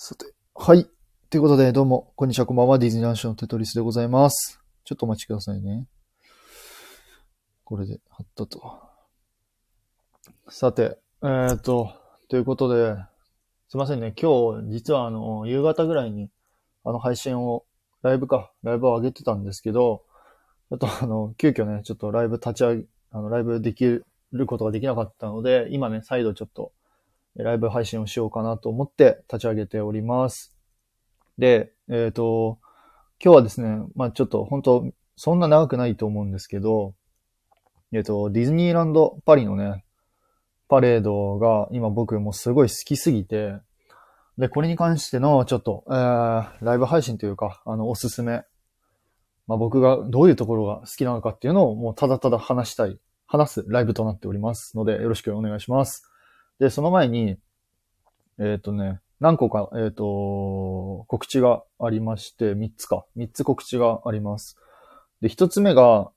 さて、はい。ということで、どうも、こんにちは、こんばんは。ディズニーランションのテトリスでございます。ちょっとお待ちくださいね。これで貼ったと。さて、えーっと、ということで、すいませんね。今日、実はあの、夕方ぐらいに、あの配信を、ライブか、ライブを上げてたんですけど、ちょっとあの、急遽ね、ちょっとライブ立ち上げ、あの、ライブできることができなかったので、今ね、再度ちょっと、ライブ配信をしようかなと思って立ち上げております。で、えっ、と、今日はですね、まあちょっと本当そんな長くないと思うんですけど、えっ、と、ディズニーランドパリのね、パレードが今僕もすごい好きすぎて、で、これに関してのちょっと、えー、ライブ配信というか、あの、おすすめ。まあ僕がどういうところが好きなのかっていうのをもうただただ話したい、話すライブとなっておりますので、よろしくお願いします。で、その前に、えっ、とね、何個か、えっ、と、告知がありまして、3つか。3つ告知があります。で、1つ目が、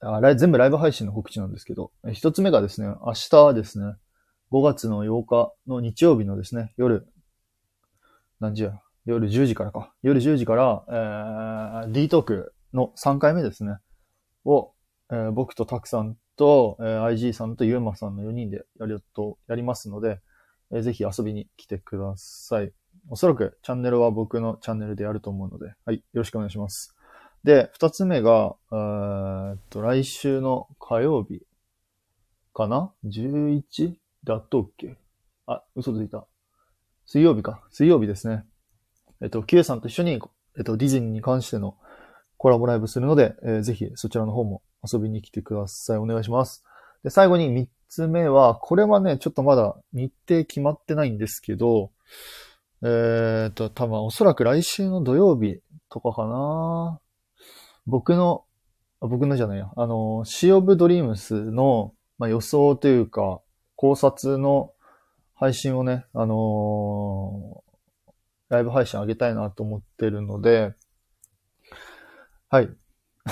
あライ全部ライブ配信の告知なんですけど、1つ目がですね、明日ですね、5月の8日の日曜日のですね、夜、何時や夜10時からか。夜10時から、えー、D トークの3回目ですね。を、えー僕とたくさんと、えー IG さんとゆうまさんの4人でやると、やりますので、えーぜひ遊びに来てください。おそらくチャンネルは僕のチャンネルでやると思うので、はい、よろしくお願いします。で、二つ目が、えっと、来週の火曜日かな ?11? だったっけ？あ、嘘ついた。水曜日か。水曜日ですね。えっと、Q さんと一緒に、えっと、ディズニーに関してのコラボライブするので、えーぜひそちらの方も遊びに来てください。お願いします。で、最後に三つ目は、これはね、ちょっとまだ日程決まってないんですけど、えーと、多分おそらく来週の土曜日とかかな僕の、僕のじゃないや、あの、シーオブドリームスの、まあ、予想というか、考察の配信をね、あのーライブ配信上げたいなと思ってるので、はい。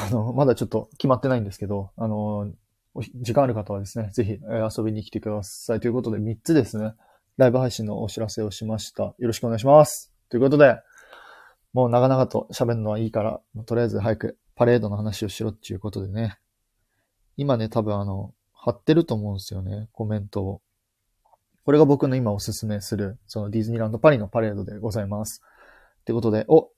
あの、まだちょっと決まってないんですけど、あの、時間ある方はですね、ぜひ遊びに来てください。ということで、3つですね、ライブ配信のお知らせをしました。よろしくお願いします。ということで、もう長々と喋るのはいいから、とりあえず早くパレードの話をしろっていうことでね。今ね、多分あの、貼ってると思うんですよね、コメントを。これが僕の今おすすめする、そのディズニーランドパリのパレードでございます。ということで、お、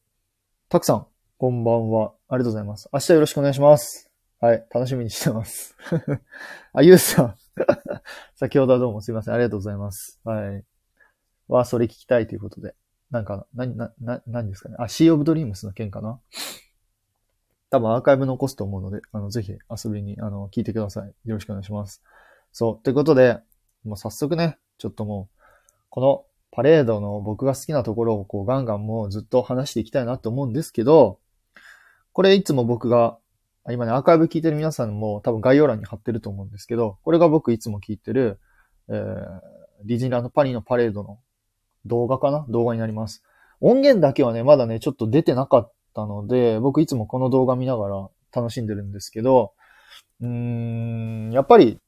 たくさん、こんばんは。ありがとうございます。明日よろしくお願いします。はい、楽しみにしてます。あ、ゆうさん。先ほどはどうもすいません。ありがとうございます。はい。は、それ聞きたいということで。なんか、な、な、な、何ですかね。あ、シーオブドリームスの件かな。多分アーカイブ残すと思うので、あの、ぜひ遊びに、あの、聞いてください。よろしくお願いします。そう。ということで、もう早速ね、ちょっともう、このパレードの僕が好きなところをこうガンガンもうずっと話していきたいなと思うんですけど、これいつも僕が、今ね、アーカイブ聞いてる皆さんも多分概要欄に貼ってると思うんですけど、これが僕いつも聞いてる、えー、ディズニーランドパリのパレードの動画かな？動画になります。音源だけはね、まだね、ちょっと出てなかったので、僕いつもこの動画見ながら楽しんでるんですけど、うーん、やっぱり、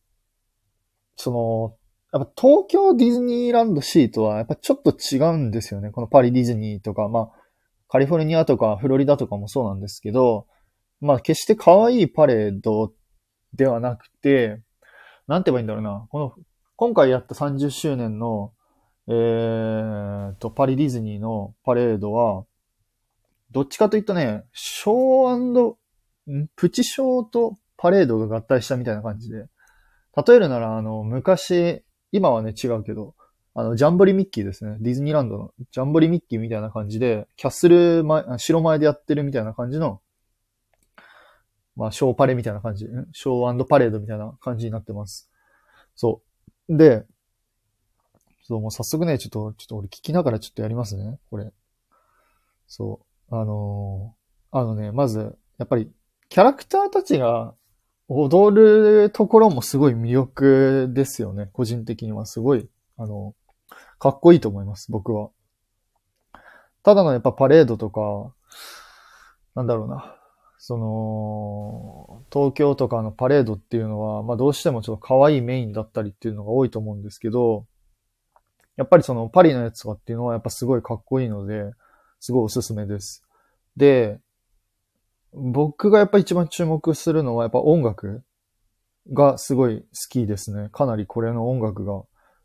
その、やっぱ東京ディズニーランドシーとはやっぱちょっと違うんですよね。このパリディズニーとか、まあ、カリフォルニアとかフロリダとかもそうなんですけど、まあ決して可愛いパレードではなくて、なんて言えばいいんだろうな。この、今回やった30周年の、えーと、パリディズニーのパレードは、どっちかというとね、ショープチショーとパレードが合体したみたいな感じで、例えるなら、あの、昔、今はね、違うけど、あの、ジャンボリミッキーですね。ディズニーランドのジャンボリミッキーみたいな感じで、キャッスル前、あ城前でやってるみたいな感じの、まあ、ショーパレみたいな感じ、ショーパレードみたいな感じになってます。そう。で、そう、もう早速ね、ちょっと、ちょっと俺聞きながらちょっとやりますね、これ。そう。あのーあのね、まず、やっぱり、キャラクターたちが踊るところもすごい魅力ですよね。個人的にはすごい、あの、かっこいいと思います、僕は。ただのやっぱパレードとか、なんだろうな。その、東京とかのパレードっていうのは、まあどうしてもちょっと可愛いメインだったりっていうのが多いと思うんですけど、やっぱりそのパリのやつとかっていうのはやっぱすごいかっこいいので、すごいおすすめです。で、僕がやっぱ一番注目するのはやっぱ音楽がすごい好きですね。かなりこれの音楽が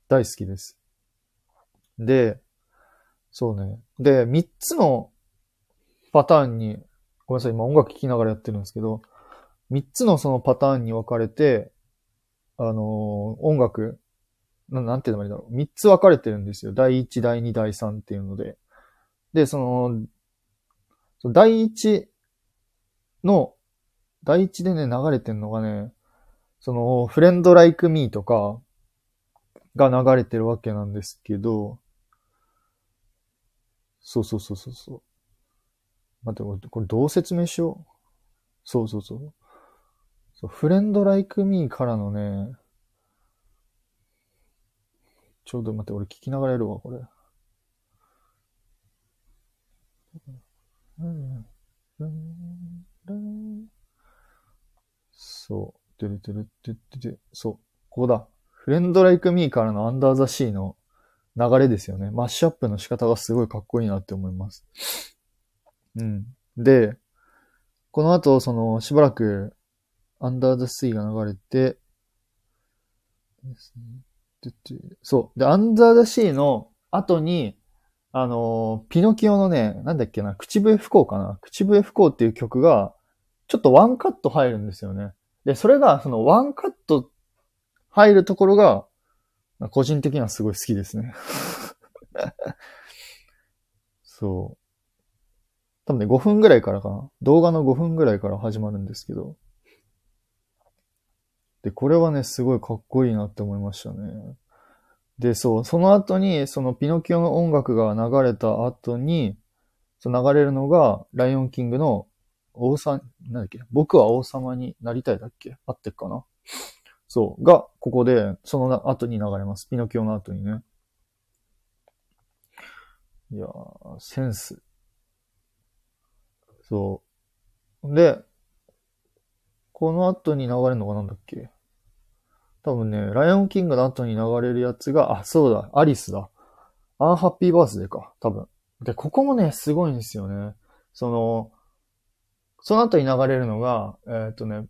大好きです。で、そうね。で、三つのパターンに、ごめんなさい、今音楽聴きながらやってるんですけど、三つのそのパターンに分かれて、あのー音楽、ななんて言えばいいだろう。三つ分かれてるんですよ。第一、第二、第三っていうので。で、その、第一の、第一でね、流れてんのがね、その、フレンドライクミーとかが流れてるわけなんですけど、そうそうそうそうそう。待って、これこれどう説明しよう？そうそうそう。そう、フレンドライクミーからのね、ちょうど待って、俺聞きながらやるわ、これ。そう。てるてるってってて、そう。ここだ。フレンドライクミーからのアンダーザシーの流れですよね。マッシュアップの仕方がすごいかっこいいなって思います。うん。で、この後、その、しばらく、アンダーザシーが流れて、そう。で、アンダーザシーの後に、あのピノキオのね、なんだっけな、口笛不幸かな。口笛不幸っていう曲が、ちょっとワンカット入るんですよね。で、それが、そのワンカット入るところが、個人的にはすごい好きですね。そう。多分ね、5分ぐらいからかな。動画の5分ぐらいから始まるんですけど。で、これはね、すごいかっこいいなって思いましたね。で、そう、その後に、そのピノキオの音楽が流れた後に、その流れるのが、ライオンキングの王さん、なんだっけ？僕は王様になりたいだっけ？合ってっかな？そう。が、ここで、その後に流れます。ピノキオの後にね。いやー、センス。そう。で、この後に流れるのがなんだっけ？多分ね、ライオンキングの後に流れるやつが、あ、そうだ、アリスだ。アンハッピーバースデーか、多分。で、ここもね、すごいんですよね。その、その後に流れるのが、えーっ、とね、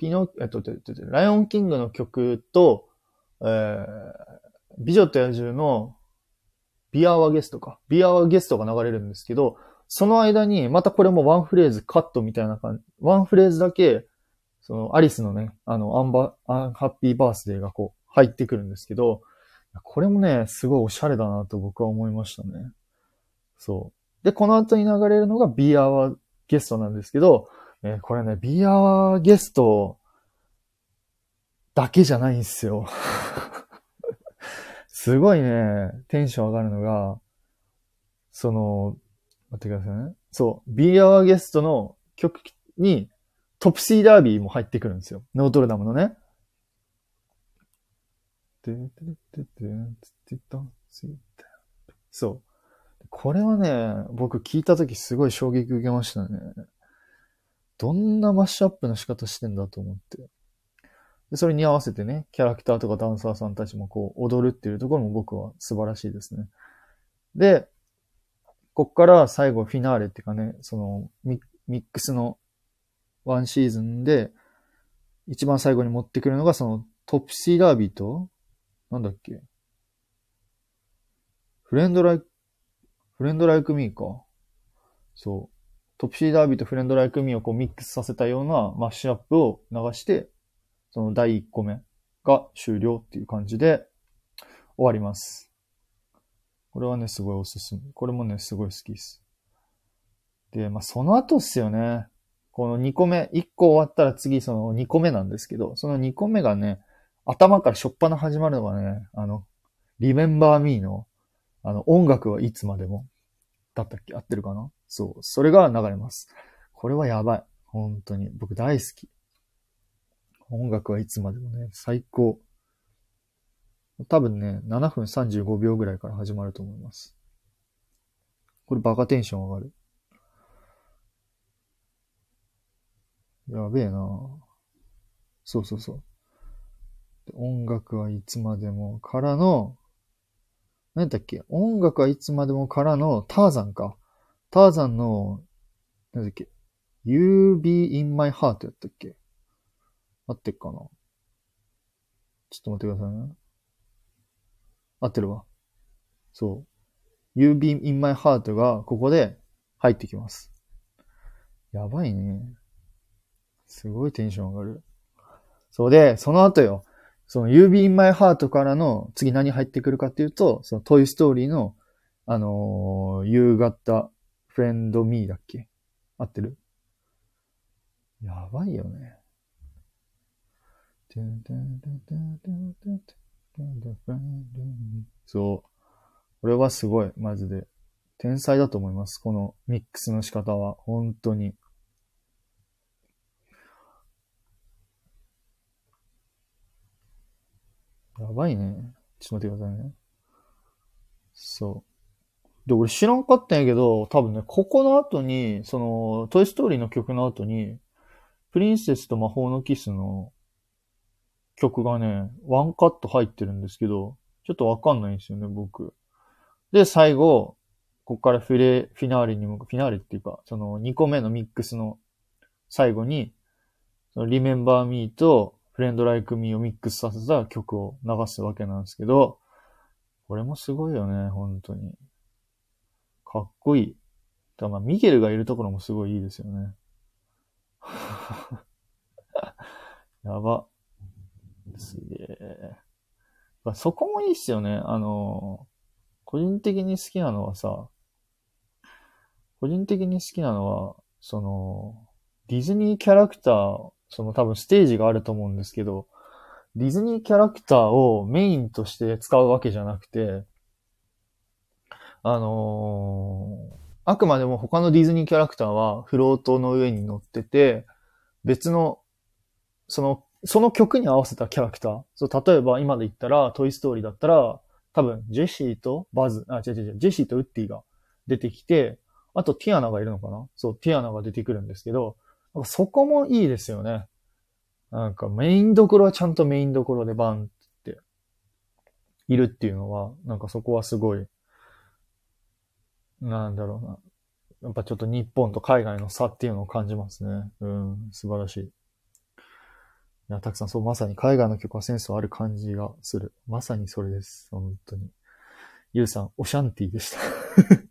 ピノ、えっと、ライオンキングの曲と、えー、美女と野獣のビアワゲストか。ビアワゲストが流れるんですけど、その間に、またこれもワンフレーズカットみたいな感じ、ワンフレーズだけ、そのアリスのね、あの、アンバ、アンハッピーバースデーがこう、入ってくるんですけど、これもね、すごいおしゃれだなと僕は思いましたね。そう。で、この後に流れるのが Be Our ゲストなんですけど、えーこれね、Be Our ゲストだけじゃないんですよ。すごいね、テンション上がるのが、その、待ってくださいね。そう、Be Our ゲストの曲にトップシーダービーも入ってくるんですよ。ノートルダムのね。そう。これはね、僕聞いたときすごい衝撃受けましたね。どんなマッシュアップの仕方してんだと思って。でそれに合わせてね、キャラクターとかダンサーさんたちもこう踊るっていうところも僕は素晴らしいですね。で、こっから最後フィナーレっていうかね、そのミミックスのワンシーズンで一番最後に持ってくるのがそのトプシーダービーと、なんだっけ？フレンドライク、フレンドライクミーか。そう。トプシーダービーとフレンドライクミーをこうミックスさせたようなマッシュアップを流して、その第1個目が終了っていう感じで終わります。これはね、すごいおすすめ。これもね、すごい好きです。で、まあ、その後っすよね。この2個目、1個終わったら次その2個目なんですけど、その2個目がね、頭からしょっぱな始まるのがね、あの、Remember Me の、あの、音楽はいつまでも、だったっけ？合ってるかな？そう。それが流れます。これはやばい。本当に。僕大好き。音楽はいつまでもね、最高。多分ね、7分35秒ぐらいから始まると思います。これバカテンション上がる。やべえなそうそうそう。音楽はいつまでもからの、何だっけ？音楽はいつまでもからのターザンか。ターザンの、何だっけ ?You be in my heart やったっけ？合ってっかな？ちょっと待ってくださいね。合ってるわ。そう。You be in my heart がここで入ってきます。やばいね。すごいテンション上がる。そうで、その後よ。その You be in my heart からの次何入ってくるかっていうと、そのトイストーリーの、あのー、夕方、フレンドミーだっけ？合ってる？やばいよね。そう。これはすごい、マジで。天才だと思います。このミックスの仕方は。本当に。やばいね。ちょっと待ってくださいね。そう。で、俺知らんかったんやけど、多分ね、ここの後に、その、トイストーリーの曲の後に、プリンセスと魔法のキスの曲がね、ワンカット入ってるんですけど、ちょっとわかんないんですよね、僕。で、最後、こっからフィレ、フィナーレにも、フィナーレっていうか、その2個目のミックスの最後に、その Remember Me と Friend Like Me をミックスさせた曲を流すわけなんですけど、これもすごいよね、本当に。かっこいい。だまあ、ミゲルがいるところもすごいいいですよね。やば。すげえ。そこもいいっすよね。あの、個人的に好きなのはさ、個人的に好きなのは、その、ディズニーキャラクター、その多分ステージがあると思うんですけど、ディズニーキャラクターをメインとして使うわけじゃなくて、あのー、あくまでも他のディズニーキャラクターはフロートの上に乗ってて、別の、その、その曲に合わせたキャラクター。そう、例えば今で言ったら、トイストーリーだったら、多分、ジェシーとバズ、あ、違う違う違う、ジェシーとウッディが出てきて、あとティアナがいるのかな？そう、ティアナが出てくるんですけど、そこもいいですよね。なんかメインどころはちゃんとメインどころでバンっているっていうのは、なんかそこはすごい、なんだろうな。やっぱちょっと日本と海外の差っていうのを感じますね。うん、素晴らしい。いや、たくさんそう、まさに海外の曲はセンスある感じがする。まさにそれです。本当に。ゆうさん、オシャンティでした。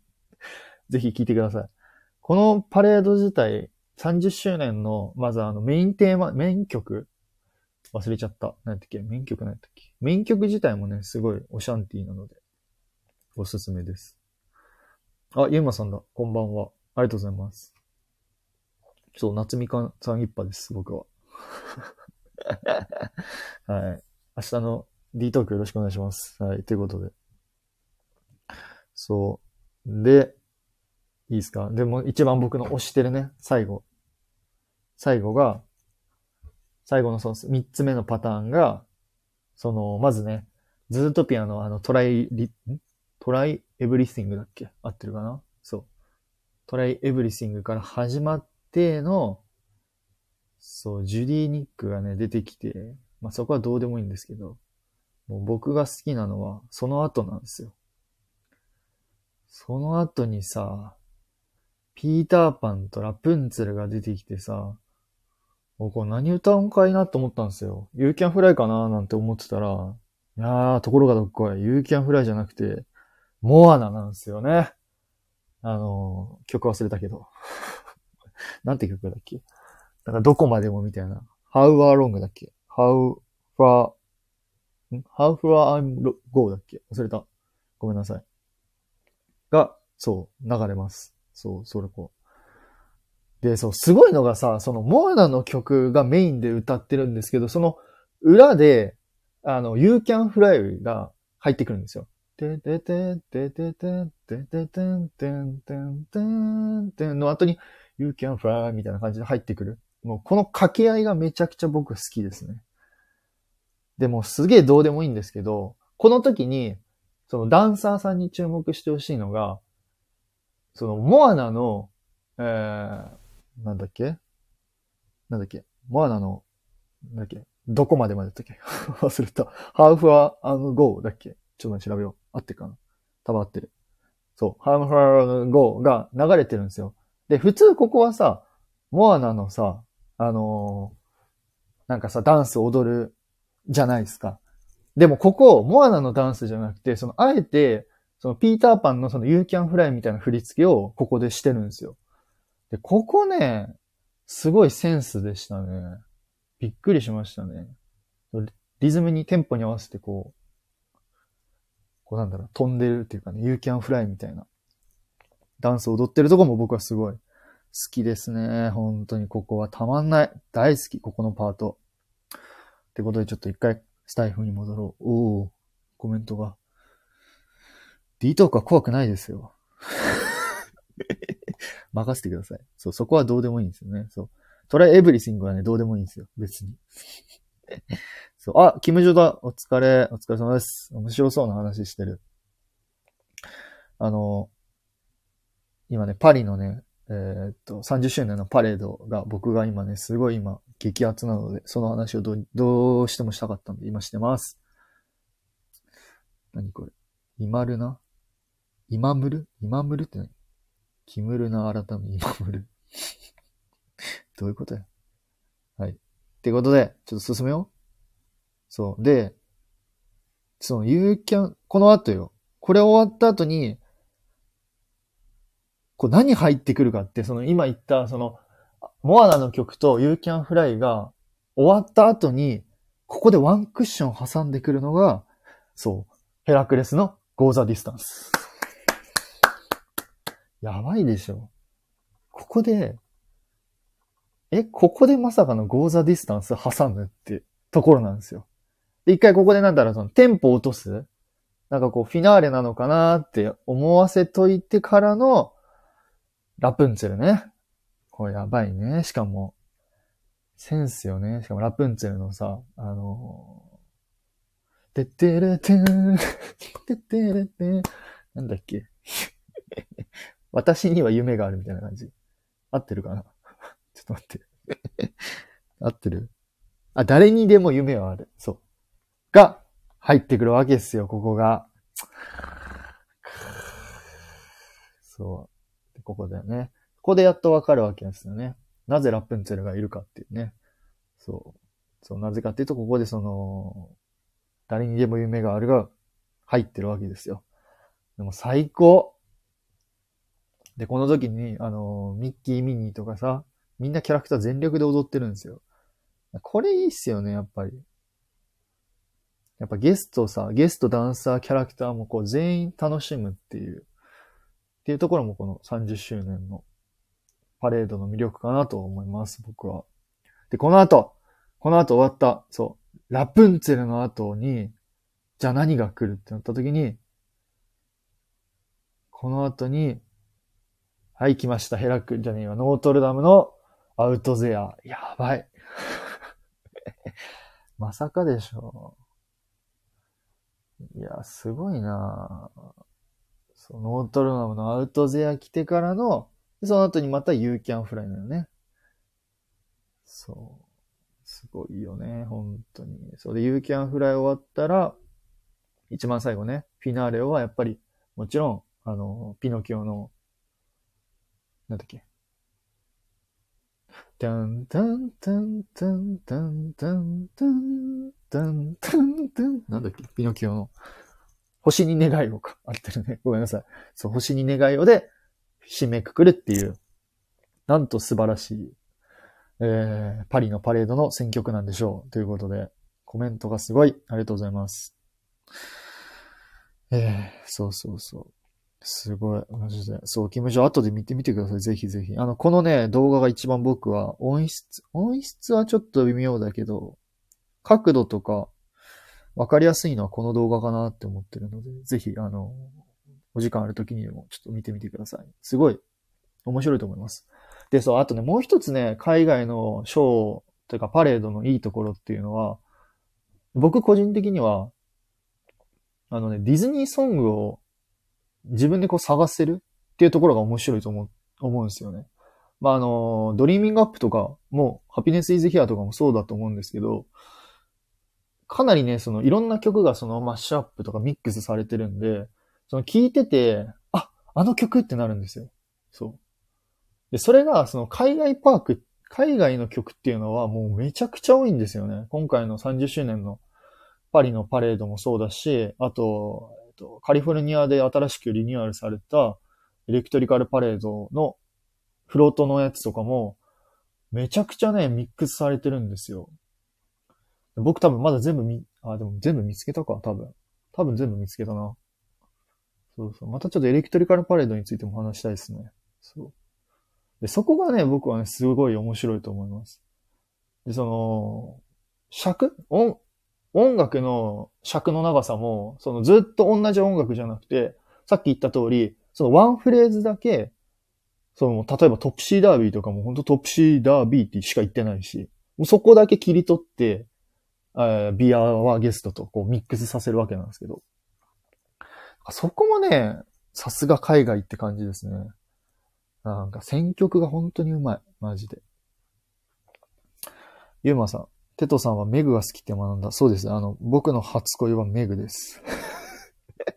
ぜひ聴いてください。このパレード自体、30周年の、まずあのメインテーマ、メイン曲忘れちゃった。何やったっけ？メイン曲何やったっけ？メイン曲自体もね、すごいオシャンティなので、おすすめです。あ、ゆうまさんだ。こんばんは。ありがとうございます。そう、夏みかんさん一派です、僕は。はい。明日の D トークよろしくお願いします。はい。ということで。そう。で、いいですか？でも一番僕の推してるね、最後。最後が、最後のその三つ目のパターンが、その、まずね、ズートピアのあのトライリ、ん？ Try Everything だっけ？合ってるかな？そう。 Try Everything から始まっての、そう、ジュディ・ニックがね、出てきて、まあそこはどうでもいいんですけど、もう僕が好きなのは、その後なんですよ。その後にさ、ピーターパンとラプンツェルが出てきてさ、おこれ何歌うんかいなと思ったんですよ。 You Can Fly かな？なんて思ってたら、いやー、ところがどっこい。 You Can Fly じゃなくて、モアナなんですよね。あの、曲忘れたけど。なんて曲だっけ？なんかどこまでもみたいな。How are long だっけ ?How far, ? How Far I'll Go だっけ？忘れた。ごめんなさい。が、そう、流れます。そう、それこう。で、そう、すごいのがさ、その、モアナの曲がメインで歌ってるんですけど、その、裏で、あの、You Can Fly が入ってくるんですよ。てててててててててんてんてんてんてんの後に You Can Fly みたいな感じで入ってくる。もうこの掛け合いがめちゃくちゃ僕好きですね。でもすげえどうでもいいんですけど、この時に、そのダンサーさんに注目してほしいのが、そのモアナの、えー、なんだっけなんだっけモアナの、なんだっけどこまでまでだったっけ忘れた。ハーフは、あの、ゴーだっけちょっと調べよう。あってっかな？多分合ってる。そう、ハムファーゴーが流れてるんですよ。で、普通ここはさ、モアナのさ、あのーなんかさ、ダンス踊るじゃないですか。でもここ、モアナのダンスじゃなくて、その、あえて、その、ピーターパンのその、 You Can Fly みたいな振り付けをここでしてるんですよ。で、ここね、すごいセンスでしたね。びっくりしましたね。リズムにテンポに合わせてこう、こうなんだろう、飛んでるっていうかね、 You Can Fly みたいな。ダンス踊ってるとこも僕はすごい好きですね。本当にここはたまんない。大好き、ここのパート。ってことでちょっと一回スタイフに戻ろう。おおコメントが。D トークは怖くないですよ。任せてください。そう、そこはどうでもいいんですよね。そう。トライエブリシングはね、どうでもいいんですよ。別に。そう。あ、キムジョだ。お疲れ。お疲れ様です。面白そうな話してる。あの、今ね、パリのね、えーっと、30周年のパレードが僕が今ね、すごい今、激アツなので、その話をどうどうしてもしたかったんで、今してます。何これイマルナ？イマムル？イマムルって何？キムルナ改めイマムル。どういうことや？はい。ってことで、ちょっと進めよう。そう。で、その、ユーキャン、この後よ。これ終わった後に、こう何入ってくるかって、その今言った、その、モアナの曲とユーキャンフライが終わった後に、ここでワンクッション挟んでくるのが、そう、ヘラクレスの Go the Distance。やばいでしょ。ここで、え、ここでまさかの Go the Distance 挟むってところなんですよ。で、一回ここでなんだろう、そのテンポ落とす？なんかこうフィナーレなのかなって思わせといてからのラプンツェルね。これやばいね。しかも、センスよね。しかもラプンツェルのさ、あのー、てってれてん、てってれてん、なんだっけ？私には夢があるみたいな感じ。合ってるかな？ちょっと待って。合ってる？あ、誰にでも夢はある。そう。が、入ってくるわけですよ、ここが。そう。ここだよね。ここでやっとわかるわけですよね。なぜラプンツェルがいるかっていうね。そう。そう、なぜかっていうと、ここでその、誰にでも夢があるが入ってるわけですよ。でも最高で、この時に、あの、ミッキー・ミニーとかさ、みんなキャラクター全力で踊ってるんですよ。これいいっすよね、やっぱり。やっぱゲストさ、ゲスト、ダンサー、キャラクターもこう全員楽しむっていう、っていうところもこの30周年のパレードの魅力かなと思います、僕は。で、この後、この後終わった、そう、ラプンツェルの後に、じゃあ何が来るってなった時に、この後に、はい、来ました。ヘラク、じゃねえわ、ノートルダムのアウトゼア。やばい。まさかでしょう。いや、すごいなそう、ノートルダムの Out There 来てからの、その後にまた You Can Fly なのね。そう。すごいよね、本当に。そうで、 You Can Fly 終わったら、一番最後ね、フィナーレはやっぱり、もちろん、あの、ピノキオの、なんだっけ。タンタンタンタンタンタンタンタンタンタンなんだっけ？ピノキオの。星に願いをか。合ってるね。ごめんなさい。そう、星に願いをで、締めくくるっていう、なんと素晴らしい、えー、パリのパレードの選曲なんでしょう。ということで、コメントがすごい。ありがとうございます。えー、そうそうそう。すごい、マジで。そう、キムジョ後で見てみてください。ぜひぜひ。あの、このね、動画が一番僕は音質、音質はちょっと微妙だけど、角度とか、わかりやすいのはこの動画かなって思ってるので、ぜひ、あの、お時間ある時にでもちょっと見てみてください。すごい面白いと思います。で、そう、あとね、もう一つね、海外のショーというかパレードのいいところっていうのは、僕個人的には、あのね、ディズニーソングを自分でこう探せるっていうところが面白いと思う、思うんですよね。まあ、あの、 Dreaming Up とかも、 Happiness Is Here とかもそうだと思うんですけど、かなりね、そのいろんな曲がそのマッシュアップとかミックスされてるんで、その聞いてて、あ、あの曲ってなるんですよ。そう。で、それが、その海外パーク、海外の曲っていうのはもうめちゃくちゃ多いんですよね。今回の30周年のパリのパレードもそうだし、あと、と、カリフォルニアで新しくリニューアルされたエレクトリカルパレードのフロートのやつとかも、めちゃくちゃね、ミックスされてるんですよ。僕多分まだ全部見、あ、でも全部見つけたか、多分。多分全部見つけたな。そうそう。またちょっとエレクトリカルパレードについても話したいですね。そう。で、そこがね、僕はね、すごい面白いと思います。で、その、尺？音、音楽の尺の長さも、そのずっと同じ音楽じゃなくて、さっき言った通り、そのワンフレーズだけ、その、例えばトプシーダービーとかも本当トプシーダービーってしか言ってないし、もうそこだけ切り取って、えー、ビアワーゲストとこうミックスさせるわけなんですけど、そこもね、さすが海外って感じですね。なんか選曲が本当にうまい。マジで。ゆうまさん。テトさんはメグが好きって学んだ。そうです。あの、僕の初恋はメグです。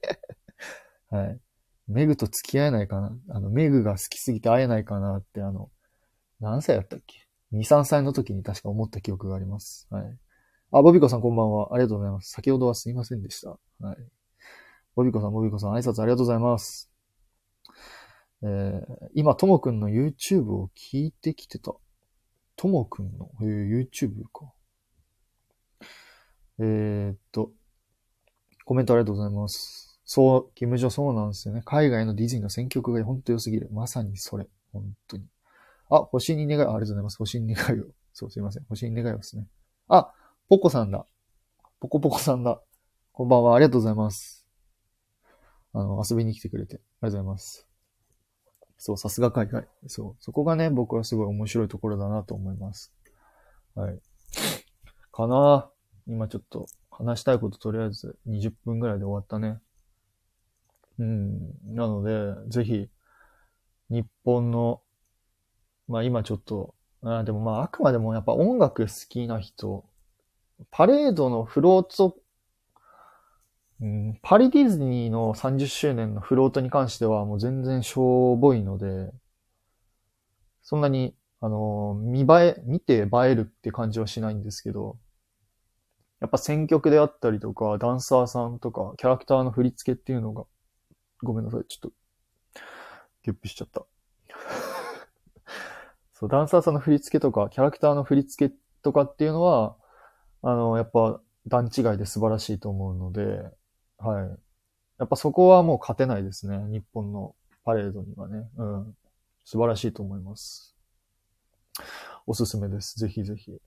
はい。メグと付き合えないかなあの、メグが好きすぎて会えないかなって、あの、何歳だったっけ ?2、3歳の時に確か思った記憶があります。はい。あ、ボビコさんこんばんは。ありがとうございます。先ほどはすいませんでした。はい。ボビコさん、ボビコさん、挨拶ありがとうございます。えー、今、ともくんの YouTube を聞いてきてた。ともくんの、えー、YouTube か。えー、っと、コメントありがとうございます。そう、キムジョそうなんですよね。海外のディズニーの選曲が本当良すぎる。まさにそれ。本当に。あ、星に願い、ありがとうございます。星に願いを。そう、すいません。星に願いをですね。あ、ポコさんだ。ポコポコさんだ。こんばんは。ありがとうございます。あの、遊びに来てくれて。ありがとうございます。そう、さすが海外。そう。そこがね、僕はすごい面白いところだなと思います。はい。かな今ちょっと話したいこととりあえず20分ぐらいで終わったね。うん。なので、ぜひ、日本の、まあ今ちょっと、あでもまああくまでもやっぱ音楽好きな人パレードのフロート、うん、パリディズニーの30周年のフロートに関してはもう全然しょぼいので、そんなに、あの、見栄え、見て映えるって感じはしないんですけど、やっぱ選曲であったりとか、ダンサーさんとか、キャラクターの振り付けっていうのが、ごめんなさい、ちょっと、ゲップしちゃった。そう、ダンサーさんの振り付けとか、キャラクターの振り付けとかっていうのは、あの、やっぱ段違いで素晴らしいと思うので、はい。やっぱそこはもう勝てないですね。日本のパレードにはね。うん。素晴らしいと思います。おすすめです。ぜひぜひ。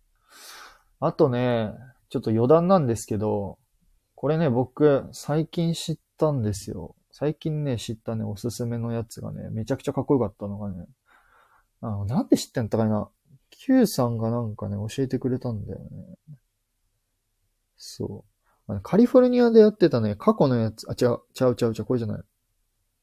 あとね、ちょっと余談なんですけど、これね、僕、最近知ったんですよ。最近ね、知ったね、おすすめのやつがね、めちゃくちゃかっこよかったのがね、あの、なんで知ってんだかな ?Q さんがなんかね、教えてくれたんだよね。そう。あのカリフォルニアでやってたね、過去のやつ、あ、違う、違う違う違う、これじゃない。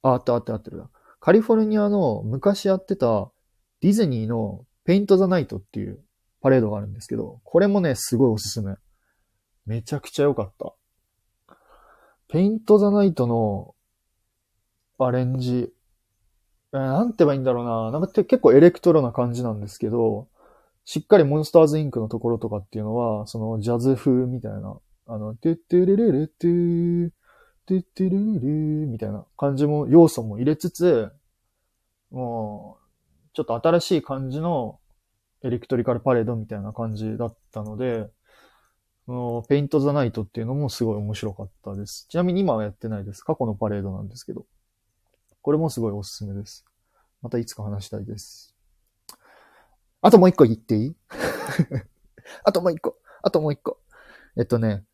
あ、あったあったあってるカリフォルニアの昔やってたディズニーの Paint the Night っていうパレードがあるんですけど、これもね、すごいおすすめ。めちゃくちゃ良かった。 Paint the Night のアレンジ、えー、なんて言えばいいんだろうな。なんか結構エレクトロな感じなんですけど、しっかりモンスターズインクのところとかっていうのは、そのジャズ風みたいな、あの、トゥットゥルルルトゥー、トゥットゥルルルみたいな感じも、要素も入れつつ、もう、ちょっと新しい感じのエレクトリカルパレードみたいな感じだったので、 Paint the Night っていうのもすごい面白かったです。ちなみに今はやってないです。過去のパレードなんですけど。これもすごいおすすめです。またいつか話したいです。あともう一個言っていい？あともう一個。あともう一個。えっとね、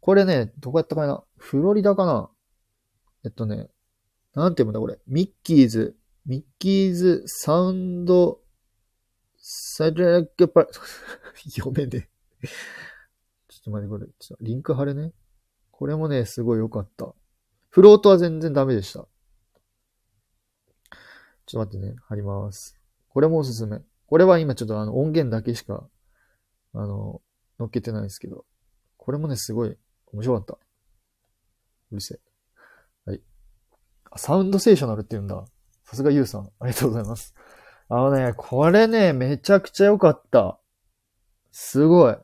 これね、どこやったかな？フロリダかな？えっとね、なんて読むんだこれ？ミッキーズ、ミッキーズサウンドサレックパ、読めねちょっと待って、これ、ちょっとリンク貼るね。これもね、すごい良かった。フロートは全然ダメでした。ちょっと待ってね、貼ります。これもおすすめ。これは今ちょっとあの音源だけしか、あの、乗っけてないですけど、これもね、すごい面白かった。うるせえ。はい。サウンドセーショナルって言うんだ。さすがユウさん。ありがとうございます。あのね、これね、めちゃくちゃ良かった。すごい。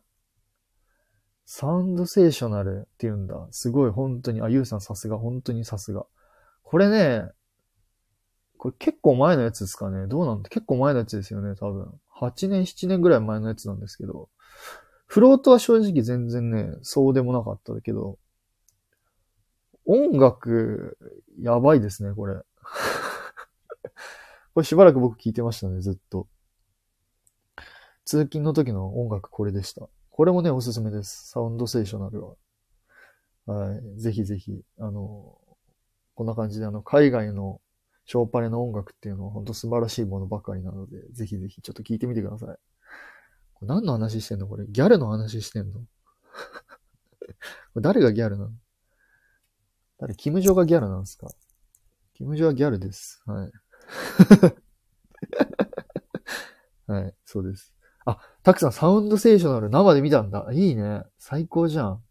サウンドセーショナルって言うんだ。すごい、本当に。あ、ユウさんさすが、本当にさすが。これね、これ結構前のやつですかね。どうなんだ結構前のやつですよね、多分。8年、7年ぐらい前のやつなんですけど。フロートは正直全然ね、そうでもなかったけど、音楽、やばいですね、これ。これしばらく僕聞いてましたね、ずっと。通勤の時の音楽これでした。これもね、おすすめです。サウンドセーショナルは。はい。ぜひぜひ、あの、こんな感じで、あの、海外のショーパレの音楽っていうのは本当素晴らしいものばかりなので、ぜひぜひちょっと聞いてみてください。これ何の話してんの？これ。ギャルの話してんの？誰がギャルなの？誰キム・ジョがギャルなんですか？キム・ジョはギャルです。はい。はい、そうです。たくさんサウンドセーショナル生で見たんだ。いいね。最高じゃん。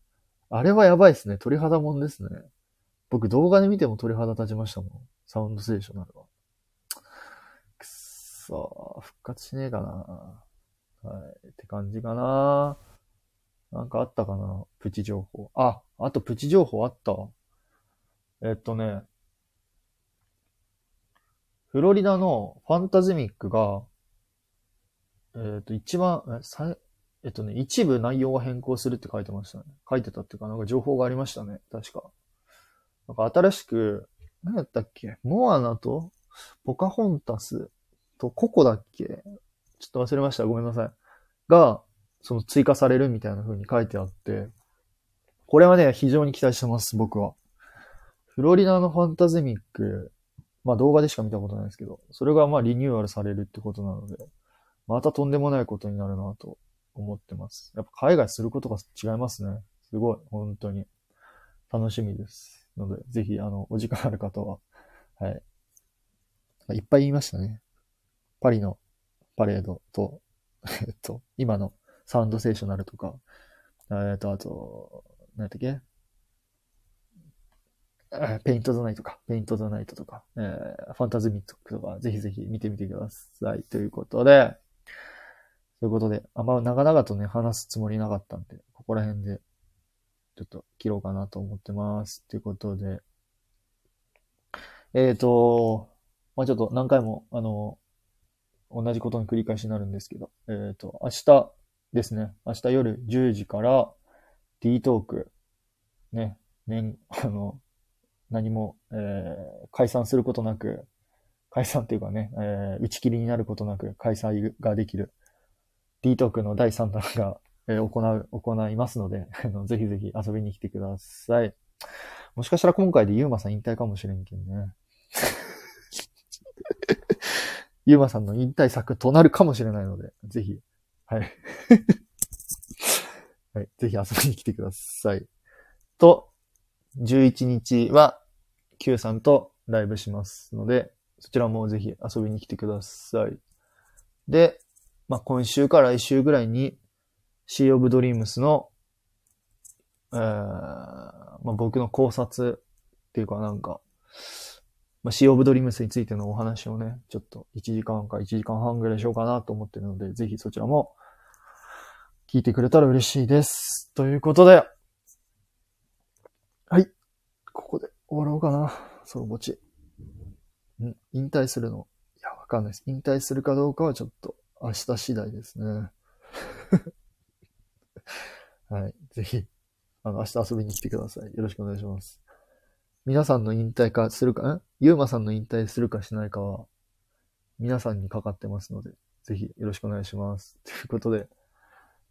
あれはやばいっすね。鳥肌もんですね。僕動画で見ても鳥肌立ちましたもん。サウンドセーショナルは。くっそー、復活しねえかな。はい。って感じかな。なんかあったかなプチ情報。あ、あとプチ情報あった。えっとね、フロリダのファンタズミックが、えっと、一番、え、さえっとね、一部内容が変更するって書いてましたね。書いてたっていうか、なんか情報がありましたね。確か。なんか新しく、何やったっけ？モアナとポカホンタスとココだっけ？ちょっと忘れました。ごめんなさい。が、その追加されるみたいな風に書いてあって、これはね、非常に期待してます、僕は。フロリダのファンタズミック、まあ動画でしか見たことないですけど、それがまあリニューアルされるってことなので、またとんでもないことになるなと思ってます。やっぱ海外することが違いますね。すごい、本当に。楽しみです。ので、ぜひ、あの、お時間ある方は、はい。いっぱい言いましたね。パリのパレードと、えっと、今の Soundsational とか、えっと、あと、何やったっけ Paint the Night か。 Paint the Night とか、えー Fantasmic とか、ぜひぜひ見てみてください。ということで、ということで、あんま長々とね、話すつもりなかったんで、ここら辺で、ちょっと切ろうかなと思ってます。ということで、えっ、と、まあちょっと何回も、あの、同じことの繰り返しになるんですけど、えっ、と、明日ですね、明日夜10時から D トーク、ね、年、あの、何も、えー解散することなく、解散っていうかね、えー打ち切りになることなく開催ができる。D トークの第3弾が、えー行う、行いますので、あのぜひぜひ遊びに来てください。もしかしたら今回でユーマさん引退かもしれんけどね。ユーマさんの引退作となるかもしれないので、ぜひ、はい。はい、ぜひ遊びに来てください。と、11日は Q さんとライブしますので、そちらもぜひ遊びに来てください。で、まあ、今週から来週ぐらいに Sea of Dreams の、えーまあ、僕の考察っていうかなんか、まあ、Sea of Dreams についてのお話をね、ちょっと1時間か1時間半ぐらいしようかなと思ってるので、ぜひそちらも聞いてくれたら嬉しいです。ということで、はい。ここで終わろうかな。ソロぼち。うん引退するのいや、わかんないです。引退するかどうかはちょっと明日次第ですね。はい。ぜひ、あの、明日遊びに来てください。よろしくお願いします。皆さんの引退かするか、んゆうまさんの引退するかしないかは、皆さんにかかってますので、ぜひよろしくお願いします。ということで、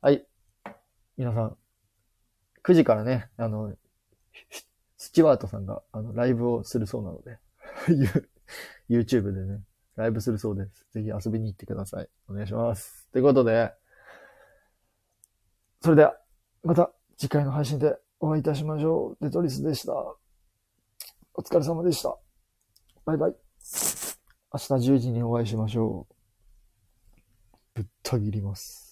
はい。皆さん、9時からね、あの、スチュワートさんが、あの、ライブをするそうなので、YouTube でね、ライブするそうです。ぜひ遊びに行ってください。お願いします。ということで、それでは、また次回の配信でお会いいたしましょう。デトリスでした。お疲れ様でした。バイバイ。明日10時にお会いしましょう。ぶった切ります。